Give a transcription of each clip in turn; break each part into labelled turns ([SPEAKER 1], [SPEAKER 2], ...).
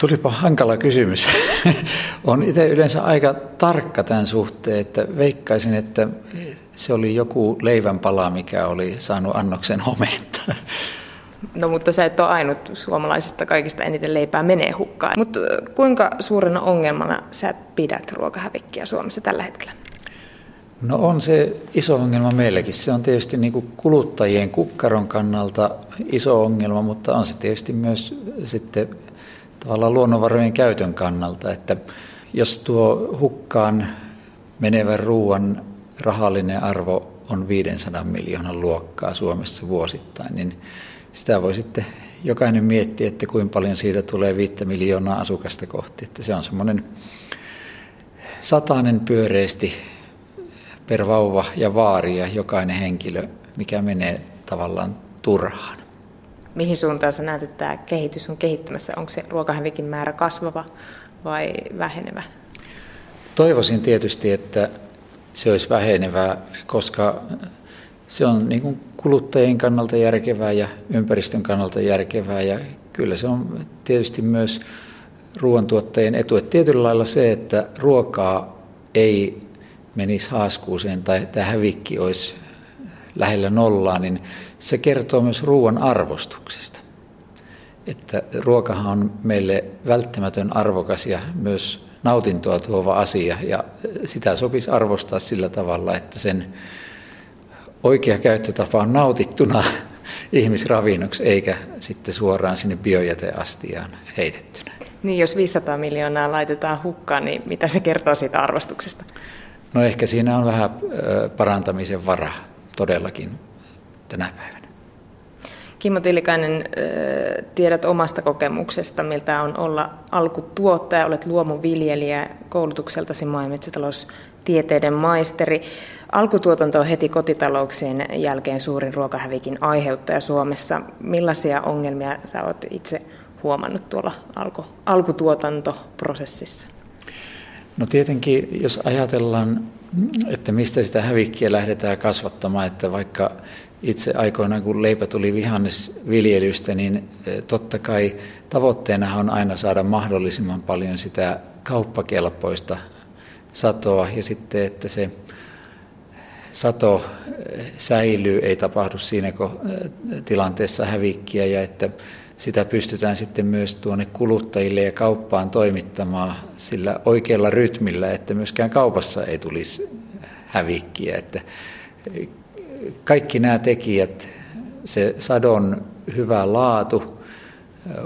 [SPEAKER 1] Tulipa hankala kysymys. on itse yleensä aika tarkka tämän suhteen, että veikkaisin, että se oli joku leivänpala, mikä oli saanut annoksen hometta.
[SPEAKER 2] No mutta sä et ole ainut suomalaisista kaikista eniten leipää menee hukkaan. Mutta kuinka suurena ongelmana sä pidät ruokahävikkiä Suomessa tällä hetkellä?
[SPEAKER 1] No on se iso ongelma meillekin. Se on tietysti niin kuin kuluttajien kukkaron kannalta iso ongelma, mutta on se tietysti myös sitten tavallaan luonnonvarojen käytön kannalta, että jos tuo hukkaan menevän ruoan rahallinen arvo on 500 miljoonan luokkaa Suomessa vuosittain, niin sitä voi sitten jokainen miettiä, että kuinka paljon siitä tulee 5 miljoonaa asukasta kohti. Että se on semmoinen satainen pyöreästi per vauva ja vaari ja jokainen henkilö, mikä menee tavallaan turhaan.
[SPEAKER 2] Mihin suuntaan sä näet, että tämä kehitys on kehittymässä? Onko se ruokahävikin määrä kasvava vai vähenevä?
[SPEAKER 1] Toivoisin tietysti, että se olisi vähenevää, koska se on niin kuin kuluttajien kannalta järkevää ja ympäristön kannalta järkevää ja kyllä se on tietysti myös ruoantuottajien etu. Että tietyllä lailla se, että ruokaa ei menisi haaskuuseen tai tämä hävikki olisi lähellä nollaa, niin se kertoo myös ruoan arvostuksesta. Että ruokahan on meille välttämätön arvokas ja myös nautintoa tuova asia ja sitä sopisi arvostaa sillä tavalla, että sen oikea käyttötapa on nautittuna ihmisravinnoksi eikä sitten suoraan sinne biojäteastiaan heitettynä.
[SPEAKER 2] Niin, jos 500 miljoonaa laitetaan hukkaan, niin mitä se kertoo siitä arvostuksesta?
[SPEAKER 1] No ehkä siinä on vähän parantamisen varaa todellakin tänä päivänä.
[SPEAKER 2] Kimmo Tilikainen, tiedät omasta kokemuksesta, miltä on olla alkutuottaja, olet luomuviljelijä, koulutukseltasi maa- ja metsätaloustieteiden maisteri. Alkutuotanto on heti kotitalouksien jälkeen suurin ruokahävikin aiheuttaja Suomessa. Millaisia ongelmia sä olet itse huomannut tuolla alku, alkutuotantoprosessissa?
[SPEAKER 1] No tietenkin, jos ajatellaan, että mistä sitä hävikkiä lähdetään kasvattamaan, että vaikka itse aikoinaan, kun leipä tuli vihannesviljelystä, niin eh, totta kai tavoitteena on aina saada mahdollisimman paljon sitä kauppakelpoista satoa. Ja sitten, että se sato eh, säilyy, ei tapahdu siinä eh, tilanteessa hävikkiä ja että sitä pystytään sitten myös tuonne kuluttajille ja kauppaan toimittamaan sillä oikealla rytmillä, että myöskään kaupassa ei tulisi hävikkiä. Että kaikki nämä tekijät, se sadon hyvä laatu,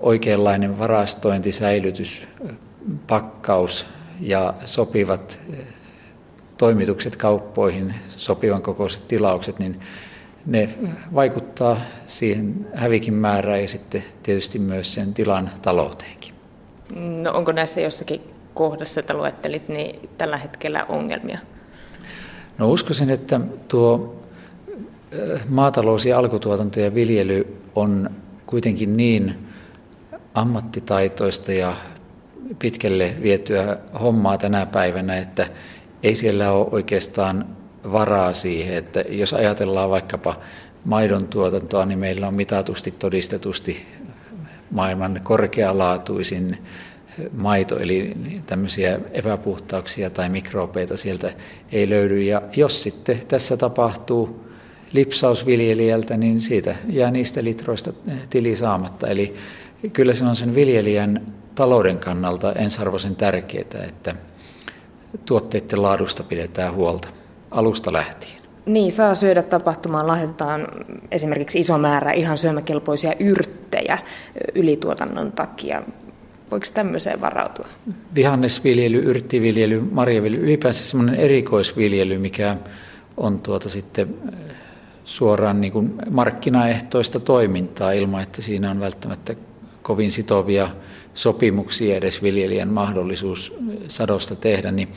[SPEAKER 1] oikeanlainen varastointi, säilytys, pakkaus ja sopivat toimitukset kauppoihin, sopivan kokoiset tilaukset, niin ne vaikuttaa siihen hävikin määrään ja sitten tietysti myös sen tilan talouteenkin.
[SPEAKER 2] No onko näissä jossakin kohdassa, että luettelit, niin tällä hetkellä ongelmia?
[SPEAKER 1] No uskoisin, että tuo maatalous ja alkutuotanto ja viljely on kuitenkin niin ammattitaitoista ja pitkälle vietyä hommaa tänä päivänä, että ei siellä ole oikeastaan varaa siihen, että jos ajatellaan vaikkapa maidon tuotantoa, niin meillä on mitatusti todistetusti maailman korkealaatuisin maito, eli tämmöisiä epäpuhtauksia tai mikrobeita sieltä ei löydy. Ja jos sitten tässä tapahtuu lipsaus viljelijältä, niin siitä jää niistä litroista tili saamatta. Eli kyllä se on sen viljelijän talouden kannalta ensarvoisen tärkeää, että tuotteiden laadusta pidetään huolta alusta lähtien.
[SPEAKER 2] Niin, saa syödä tapahtumaan, lahjoitetaan esimerkiksi iso määrä ihan syömäkelpoisia yrttejä ylituotannon takia. Voiko tämmöiseen varautua?
[SPEAKER 1] Vihannesviljely, yrttiviljely, marjaviljely, ylipäänsä semmoinen erikoisviljely, mikä on tuota sitten suoraan niin kuin markkinaehtoista toimintaa ilman, että siinä on välttämättä kovin sitovia sopimuksia edes viljelijän mahdollisuus sadosta tehdä, niin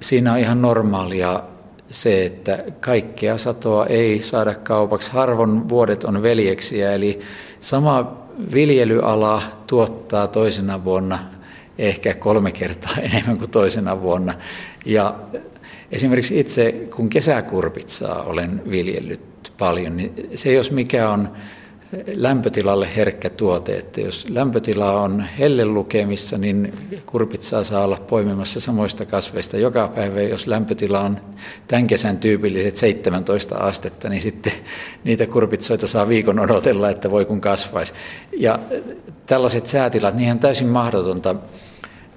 [SPEAKER 1] siinä on ihan normaalia se, että kaikkea satoa ei saada kaupaksi. Harvon vuodet on veljeksiä, eli sama viljelyala tuottaa toisena vuonna ehkä kolme kertaa enemmän kuin toisena vuonna. Ja esimerkiksi itse, kun kesäkurpitsaa olen viljellyt paljon, niin se jos mikä on lämpötilalle herkkä tuote, että jos lämpötila on hellelukemissa, niin kurpitsaa saa olla poimimassa samoista kasveista joka päivä. Jos lämpötila on tämän kesän tyypilliset 17 astetta, niin sitten niitä kurpitsoita saa viikon odotella, että voi kun kasvaisi. Ja tällaiset säätilat, niihin on täysin mahdotonta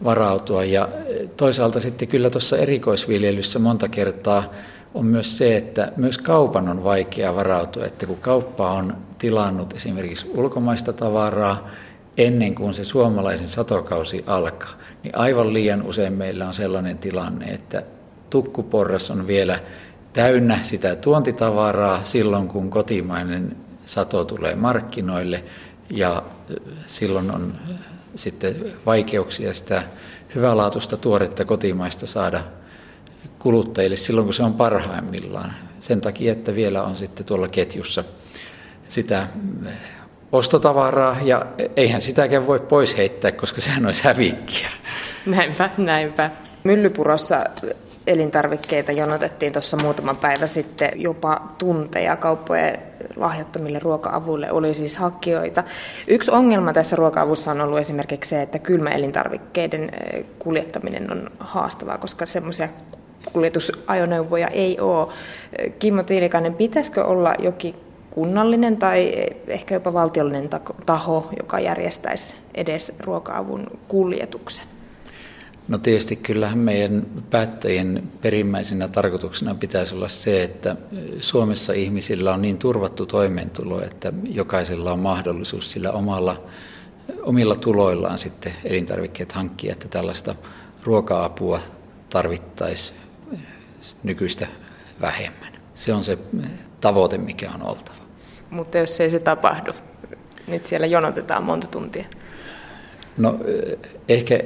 [SPEAKER 1] varautua. Ja toisaalta sitten kyllä tuossa erikoisviljelyssä monta kertaa on myös se, että myös kaupan on vaikea varautua, että kun kauppa on tilannut esimerkiksi ulkomaista tavaraa ennen kuin se suomalaisen satokausi alkaa, niin aivan liian usein meillä on sellainen tilanne, että tukkuporras on vielä täynnä sitä tuontitavaraa silloin, kun kotimainen sato tulee markkinoille ja silloin on sitten vaikeuksia sitä hyvälaatuista tuoretta kotimaista saada kuluttajille silloin, kun se on parhaimmillaan. Sen takia, että vielä on sitten tuolla ketjussa sitä ostotavaraa, ja eihän sitäkään voi pois heittää, koska sehän olisi hävikkiä.
[SPEAKER 2] Näinpä, näinpä. Myllypurossa elintarvikkeita jonotettiin tuossa muutama päivä sitten jopa tunteja kauppojen lahjoittamille ruoka-avuille oli siis hakijoita. Yksi ongelma tässä ruoka-avussa on ollut esimerkiksi se, että kylmäelintarvikkeiden eh, kuljettaminen on haastavaa, koska semmoisia kuljetusajoneuvoja ei ole. Kimmo Tiilikainen, pitäisikö olla jokin kunnallinen tai ehkä jopa valtiollinen taho, joka järjestäisi edes ruoka-avun kuljetuksen?
[SPEAKER 1] No tietysti kyllähän meidän päättäjien perimmäisenä tarkoituksena pitäisi olla se, että Suomessa ihmisillä on niin turvattu toimeentulo, että jokaisella on mahdollisuus sillä omalla, omilla tuloillaan sitten elintarvikkeet hankkia, että tällaista ruoka-apua tarvittaisiin nykyistä vähemmän. Se on se tavoite, mikä on oltava.
[SPEAKER 2] Mutta jos ei se tapahdu, nyt siellä jonotetaan monta tuntia.
[SPEAKER 1] No ehkä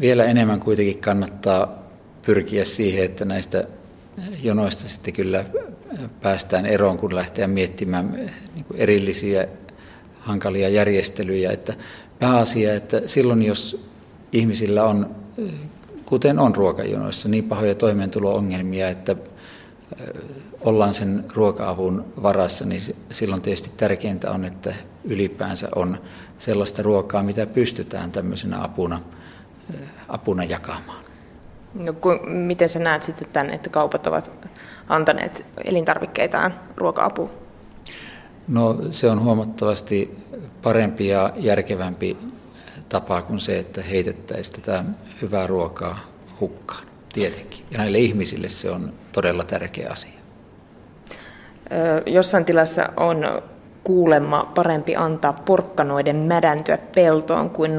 [SPEAKER 1] vielä enemmän kuitenkin kannattaa pyrkiä siihen, että näistä jonoista sitten kyllä päästään eroon, kun lähtee miettimään niin erillisiä hankalia järjestelyjä. Että pääasia, että silloin jos ihmisillä on kuten on ruokajonoissa, niin pahoja toimeentulo-ongelmia, että ollaan sen ruoka-avun varassa, niin silloin tietysti tärkeintä on, että ylipäänsä on sellaista ruokaa, mitä pystytään tämmöisenä apuna, apuna jakamaan.
[SPEAKER 2] No, kun, miten sä näet sitten tämän, että kaupat ovat antaneet elintarvikkeitaan ruoka-apuun?
[SPEAKER 1] No se on huomattavasti parempi ja järkevämpi tapa kuin se, että heitettäisiin tätä hyvää ruokaa hukkaan, tietenkin. Ja näille ihmisille se on todella tärkeä asia.
[SPEAKER 2] Jossain tilassa on kuulemma parempi antaa porkkanoiden mädäntyä peltoon kuin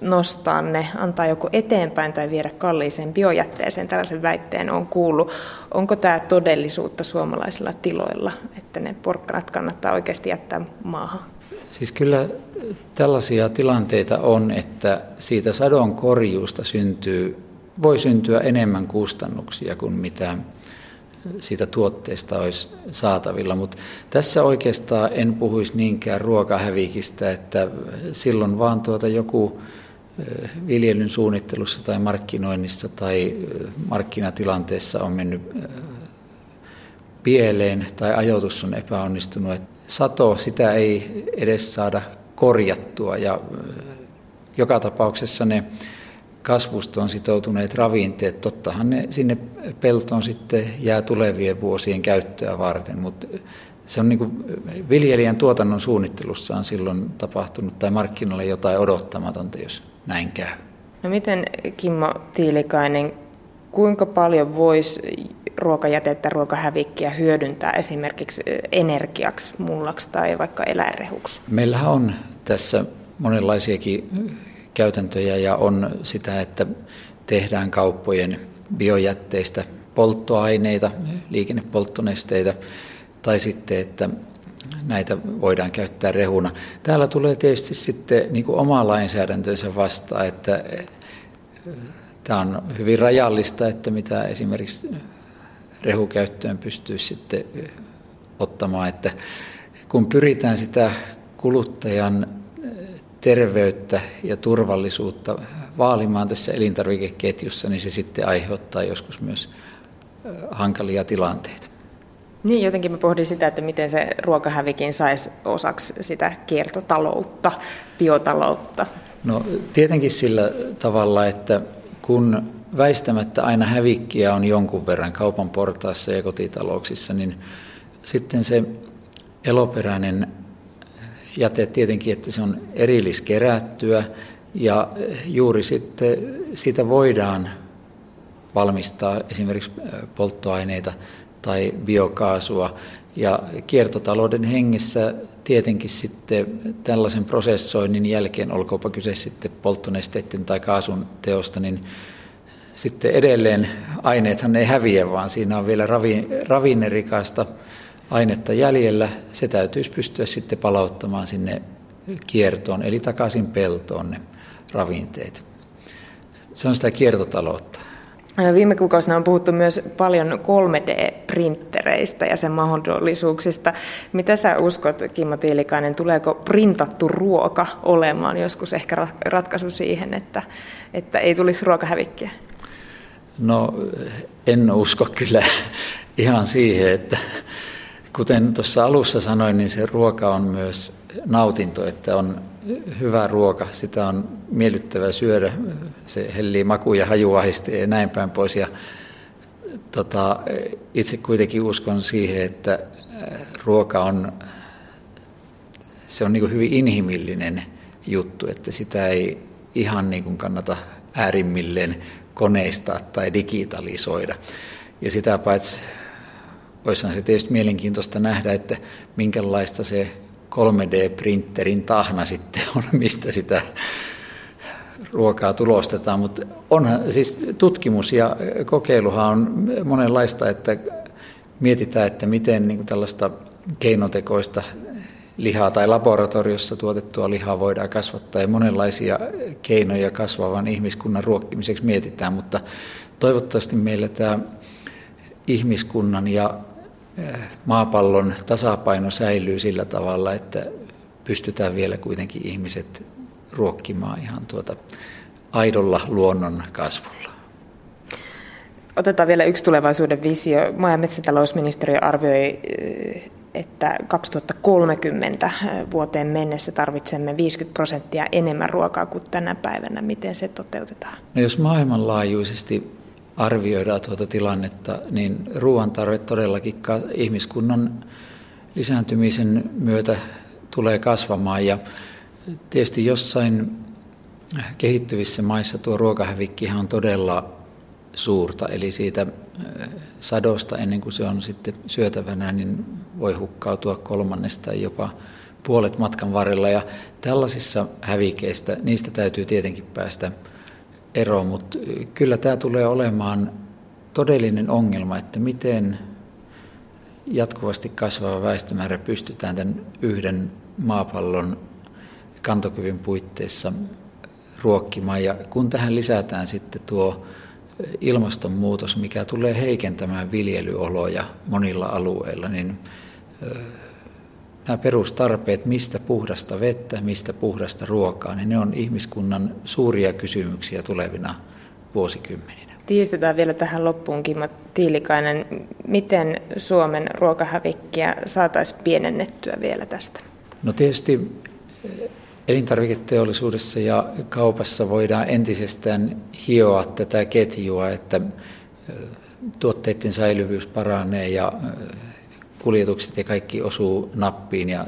[SPEAKER 2] nostaa ne, antaa joko eteenpäin tai viedä kalliiseen biojätteeseen. Tällaisen väitteen on kuullut. Onko tämä todellisuutta suomalaisilla tiloilla, että ne porkkanat kannattaa oikeasti jättää maahan?
[SPEAKER 1] Siis kyllä tällaisia tilanteita on, että siitä sadon korjuusta syntyy, voi syntyä enemmän kustannuksia kuin mitä siitä tuotteesta olisi saatavilla. Mutta tässä oikeastaan en puhuisi niinkään ruokahävikistä, että silloin vaan tuota joku viljelyn suunnittelussa tai markkinoinnissa tai markkinatilanteessa on mennyt pieleen tai ajoitus on epäonnistunut. Sato, sitä ei edes saada korjattua ja joka tapauksessa ne kasvustoon sitoutuneet ravinteet, tottahan ne sinne peltoon sitten jää tulevien vuosien käyttöä varten, mutta se on niin viljelijän tuotannon suunnittelussa on silloin tapahtunut tai markkinoille jotain odottamatonta, jos näin käy.
[SPEAKER 2] No miten Kimmo Tiilikainen, kuinka paljon voisi ruokajätettä, ruokahävikkiä hyödyntää esimerkiksi energiaksi, mullaksi tai vaikka eläinrehuksi?
[SPEAKER 1] Meillähän on tässä monenlaisiakin käytäntöjä ja on sitä, että tehdään kauppojen biojätteistä polttoaineita, liikennepolttonesteitä tai sitten, että näitä voidaan käyttää rehuna. Täällä tulee tietysti sitten niin kuin oma lainsäädäntönsä vastaan, että tämä on hyvin rajallista, että mitä esimerkiksi rehukäyttöön pystyy sitten ottamaan, että kun pyritään sitä kuluttajan terveyttä ja turvallisuutta vaalimaan tässä elintarvikeketjussa, niin se sitten aiheuttaa joskus myös hankalia tilanteita.
[SPEAKER 2] Niin, jotenkin mä pohdin sitä, että miten se ruokahävikin saisi osaksi sitä kiertotaloutta, biotaloutta.
[SPEAKER 1] No tietenkin sillä tavalla, että kun väistämättä aina hävikkiä on jonkun verran kaupan portaassa ja kotitalouksissa, niin sitten se eloperäinen jäte tietenkin, että se on erilliskerättyä ja juuri sitten siitä voidaan valmistaa esimerkiksi polttoaineita tai biokaasua. Ja kiertotalouden hengessä tietenkin sitten tällaisen prosessoinnin jälkeen, olkoonpa kyse sitten polttonesteiden tai kaasun teosta, niin sitten edelleen aineethan ei häviä, vaan siinä on vielä ravi, ravinnerikasta ainetta jäljellä. Se täytyisi pystyä sitten palauttamaan sinne kiertoon, eli takaisin peltoon ne ravinteet. Se on sitä kiertotaloutta.
[SPEAKER 2] Viime kuukausina on puhuttu myös paljon 3D-printtereistä ja sen mahdollisuuksista. Mitä sä uskot, Kimmo Tiilikainen, tuleeko printattu ruoka olemaan joskus ehkä ratkaisu siihen, että, että ei tulisi ruokahävikkiä?
[SPEAKER 1] No en usko kyllä ihan siihen, että kuten tuossa alussa sanoin, niin se ruoka on myös nautinto, että on hyvä ruoka, sitä on miellyttävää syödä, se hellii maku- ja hajuahista ja näin päin pois. Ja, tota, itse kuitenkin uskon siihen, että äh, ruoka on, se on niin hyvin inhimillinen juttu, että sitä ei ihan niin kuin kannata äärimmilleen koneistaa tai digitalisoida. Ja sitä paitsi olisihan se tietysti mielenkiintoista nähdä, että minkälaista se 3D-printerin tahna sitten on, mistä sitä ruokaa tulostetaan, mutta onhan siis tutkimus ja kokeiluhan on monenlaista, että mietitään, että miten niin tällaista keinotekoista lihaa tai laboratoriossa tuotettua lihaa voidaan kasvattaa. Ja monenlaisia keinoja kasvavan ihmiskunnan ruokkimiseksi mietitään, mutta toivottavasti meillä tämä ihmiskunnan ja maapallon tasapaino säilyy sillä tavalla, että pystytään vielä kuitenkin ihmiset ruokkimaan ihan tuota aidolla luonnon kasvulla.
[SPEAKER 2] Otetaan vielä yksi tulevaisuuden visio. Maa- ja metsätalousministeriö arvioi, että 2030 vuoteen mennessä tarvitsemme 50 prosenttia enemmän ruokaa kuin tänä päivänä. Miten se toteutetaan?
[SPEAKER 1] No jos maailmanlaajuisesti arvioidaan tuota tilannetta, niin ruoantarve todellakin ihmiskunnan lisääntymisen myötä tulee kasvamaan ja tietysti jossain kehittyvissä maissa tuo ruokahävikki on todella suurta, eli siitä äh, sadosta ennen kuin se on sitten syötävänä, niin voi hukkautua kolmannesta jopa puolet matkan varrella. Ja tällaisissa hävikeistä, niistä täytyy tietenkin päästä ero, mutta kyllä tämä tulee olemaan todellinen ongelma, että miten jatkuvasti kasvava väestömäärä pystytään tämän yhden maapallon kantokyvyn puitteissa ruokkimaan. Ja kun tähän lisätään sitten tuo ilmastonmuutos, mikä tulee heikentämään viljelyoloja monilla alueilla, niin nämä perustarpeet, mistä puhdasta vettä, mistä puhdasta ruokaa, niin ne on ihmiskunnan suuria kysymyksiä tulevina vuosikymmeninä.
[SPEAKER 2] Tiivistetään vielä tähän loppuun, Kimmo Tiilikainen. Miten Suomen ruokahävikkiä saataisiin pienennettyä vielä tästä?
[SPEAKER 1] No tietysti eh, elintarviketeollisuudessa ja kaupassa voidaan entisestään hioa tätä ketjua, että eh, tuotteiden säilyvyys paranee ja eh, kuljetukset ja kaikki osuu nappiin ja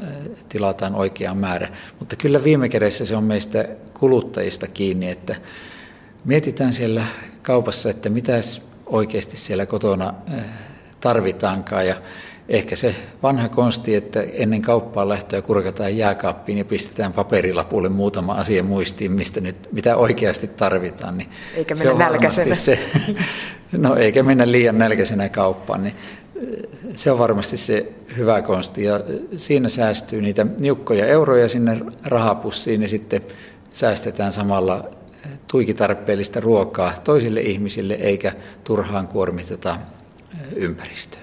[SPEAKER 1] tilataan oikea määrä. Mutta kyllä viime kädessä se on meistä kuluttajista kiinni, että mietitään siellä kaupassa, että mitäs oikeasti siellä kotona tarvitaankaan ja ehkä se vanha konsti, että ennen kauppaa lähtöä kurkataan jääkaappiin ja pistetään paperilapulle muutama asia muistiin, mistä nyt, mitä oikeasti tarvitaan. Niin
[SPEAKER 2] eikä mennä se on nälkäisenä.
[SPEAKER 1] Se, no eikä mennä liian nälkäisenä kauppaan. Niin se on varmasti se hyvä konsti ja siinä säästyy niitä niukkoja euroja sinne rahapussiin ja sitten säästetään samalla tuikitarpeellista ruokaa toisille ihmisille eikä turhaan kuormiteta ympäristöä.